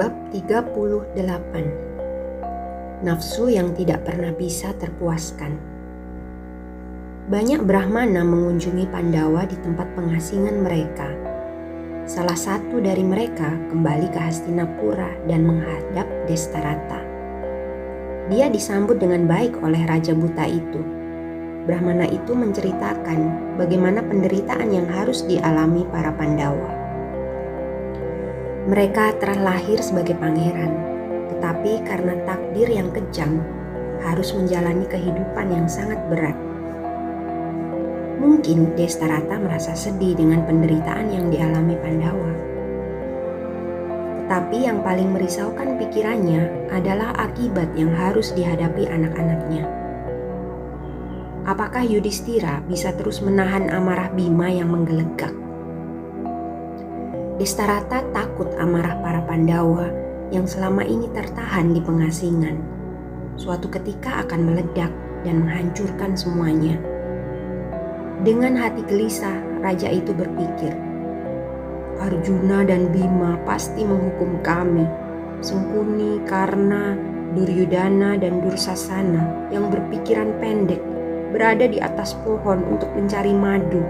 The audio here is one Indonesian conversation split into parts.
Bab 38 Nafsu yang tidak pernah bisa terpuaskan Banyak Brahmana mengunjungi Pandawa di tempat pengasingan mereka. Salah satu dari mereka kembali ke Hastinapura dan menghadap Destarata. Dia disambut dengan baik oleh Raja Buta itu. Brahmana itu menceritakan bagaimana penderitaan yang harus dialami para Pandawa. Mereka telah lahir sebagai pangeran, tetapi karena takdir yang kejam, harus menjalani kehidupan yang sangat berat. Mungkin Destarata merasa sedih dengan penderitaan yang dialami Pandawa. Tetapi yang paling merisaukan pikirannya adalah akibat yang harus dihadapi anak-anaknya. Apakah Yudhistira bisa terus menahan amarah Bima yang menggelegak? Destarata takut amarah para Pandawa yang selama ini tertahan di pengasingan. Suatu ketika akan meledak dan menghancurkan semuanya. Dengan hati gelisah, raja itu berpikir, Arjuna dan Bima pasti menghukum kami. Sengkuni, Karna, Duryudana, dan Dursasana yang berpikiran pendek berada di atas pohon untuk mencari madu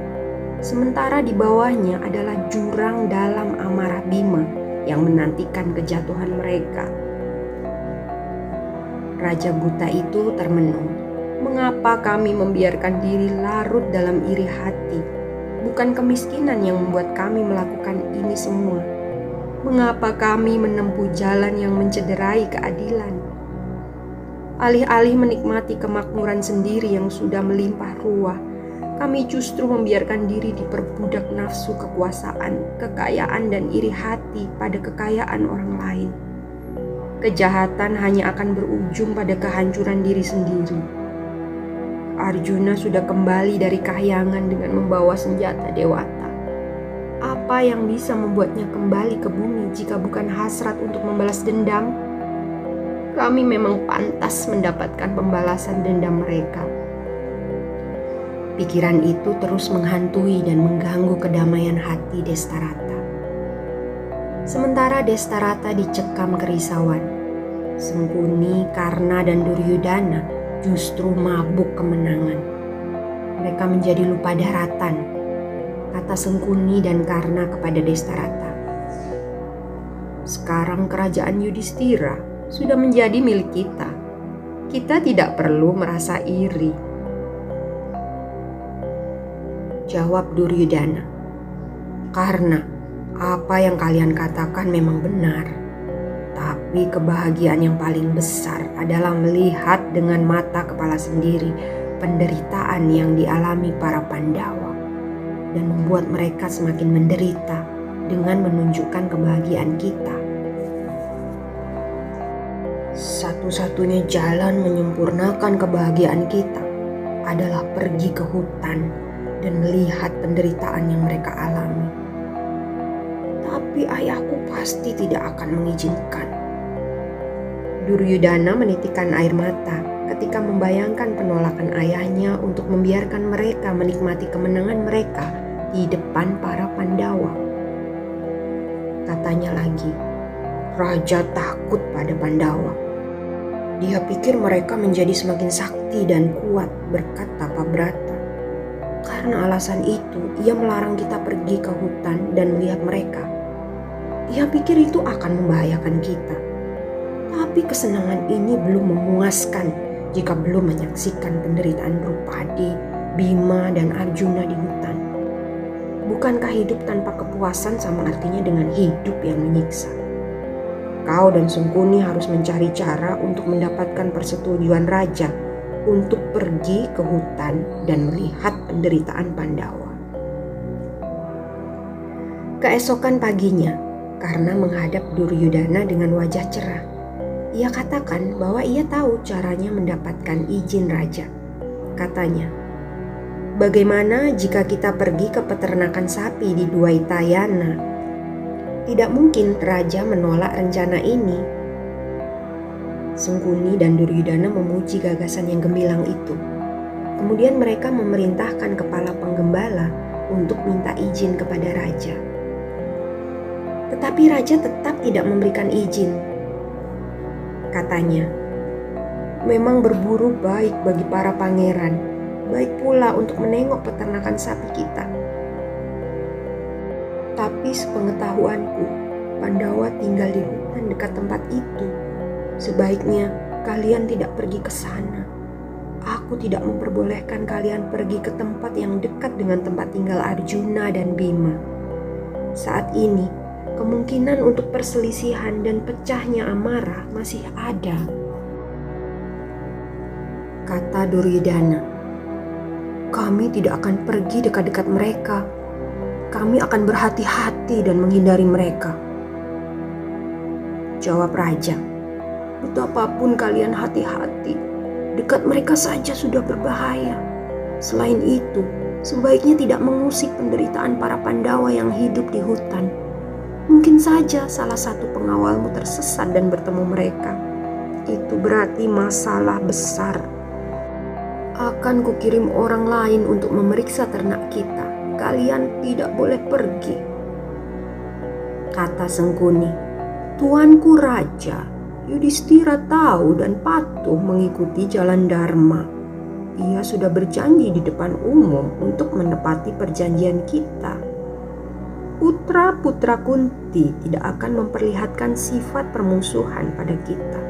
Sementara di bawahnya adalah jurang dalam amarah Bima yang menantikan kejatuhan mereka. Raja buta itu termenung. Mengapa kami membiarkan diri larut dalam iri hati? Bukan kemiskinan yang membuat kami melakukan ini semua. Mengapa kami menempuh jalan yang mencederai keadilan? Alih-alih menikmati kemakmuran sendiri yang sudah melimpah ruah, kami justru membiarkan diri diperbudak nafsu kekuasaan, kekayaan, dan iri hati pada kekayaan orang lain. Kejahatan hanya akan berujung pada kehancuran diri sendiri. Arjuna sudah kembali dari kahyangan dengan membawa senjata dewata. Apa yang bisa membuatnya kembali ke bumi jika bukan hasrat untuk membalas dendam? Kami memang pantas mendapatkan pembalasan dendam mereka Pikiran itu terus menghantui dan mengganggu kedamaian hati Destarata. Sementara Destarata dicekam kerisauan, Sengkuni, Karna, dan Duryudana justru mabuk kemenangan. Mereka menjadi lupa daratan, kata Sengkuni dan Karna kepada Destarata. Sekarang kerajaan Yudhistira sudah menjadi milik kita. Kita tidak perlu merasa iri Jawab Duryudana. Karena apa yang kalian katakan memang benar. Tapi kebahagiaan yang paling besar adalah melihat dengan mata kepala sendiri penderitaan yang dialami para Pandawa dan membuat mereka semakin menderita dengan menunjukkan kebahagiaan kita. Satu-satunya jalan menyempurnakan kebahagiaan kita adalah pergi ke hutan dan melihat penderitaan yang mereka alami. Tapi ayahku pasti tidak akan mengizinkan. Duryudana menitikkan air mata ketika membayangkan penolakan ayahnya untuk membiarkan mereka menikmati kemenangan mereka di depan para Pandawa. Katanya lagi, Raja takut pada Pandawa. Dia pikir mereka menjadi semakin sakti dan kuat berkat tapa brata. Karena alasan itu, ia melarang kita pergi ke hutan dan melihat mereka. Ia pikir itu akan membahayakan kita. Tapi kesenangan ini belum memuaskan jika belum menyaksikan penderitaan Drupadi, Bima, dan Arjuna di hutan. Bukankah hidup tanpa kepuasan sama artinya dengan hidup yang menyiksa? Kau dan Sungkuni harus mencari cara untuk mendapatkan persetujuan raja untuk pergi ke hutan dan melihat penderitaan Pandawa. Keesokan paginya, karena menghadap Duryudana dengan wajah cerah, ia katakan bahwa ia tahu caranya mendapatkan izin raja. Katanya, Bagaimana jika kita pergi ke peternakan sapi di Duaitayana? Tidak mungkin raja menolak rencana ini. Sengkuni dan Duryudana memuji gagasan yang gemilang itu. Kemudian mereka memerintahkan kepala penggembala untuk minta izin kepada raja. Tetapi raja tetap tidak memberikan izin. Katanya, memang berburu baik bagi para pangeran baik pula untuk menengok peternakan sapi kita. Tapi sepengetahuanku, Pandawa tinggal di hutan dekat tempat itu. Sebaiknya kalian tidak pergi ke sana. Aku tidak memperbolehkan kalian pergi ke tempat yang dekat dengan tempat tinggal Arjuna dan Bima. Saat ini, kemungkinan untuk perselisihan dan pecahnya amarah masih ada. Kata Duryudana. Kami tidak akan pergi dekat-dekat mereka. Kami akan berhati-hati dan menghindari mereka. Jawab raja, betapapun kalian hati-hati, dekat mereka saja sudah berbahaya. Selain itu, sebaiknya tidak mengusik penderitaan para Pandawa yang hidup di hutan. Mungkin saja salah satu pengawalmu tersesat dan bertemu mereka. Itu berarti masalah besar akan kukirim orang lain untuk memeriksa ternak kita. Kalian tidak boleh pergi. Kata Sengkuni, Tuanku Raja, Yudhistira tahu dan patuh mengikuti jalan Dharma. Ia sudah berjanji di depan umum untuk menepati perjanjian kita. Putra-putra Kunti tidak akan memperlihatkan sifat permusuhan pada kita.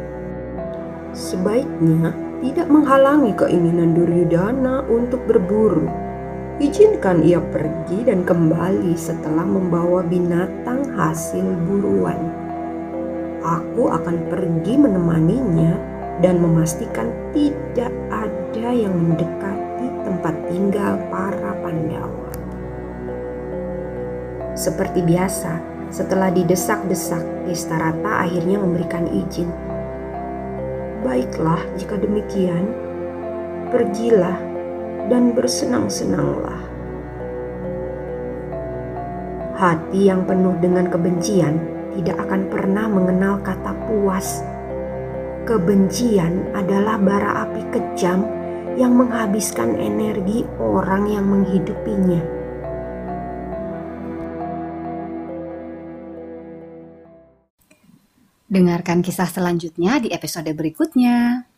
Sebaiknya tidak menghalangi keinginan Duryudana untuk berburu. Izinkan ia pergi dan kembali setelah membawa binatang hasil buruan. Aku akan pergi menemaninya dan memastikan tidak ada yang mendekati tempat tinggal para Pandawa. Seperti biasa, setelah didesak-desak, Istarata akhirnya memberikan izin Baiklah, jika demikian, pergilah dan bersenang-senanglah. Hati yang penuh dengan kebencian tidak akan pernah mengenal kata puas. Kebencian adalah bara api kejam yang menghabiskan energi orang yang menghidupinya. Dengarkan kisah selanjutnya di episode berikutnya.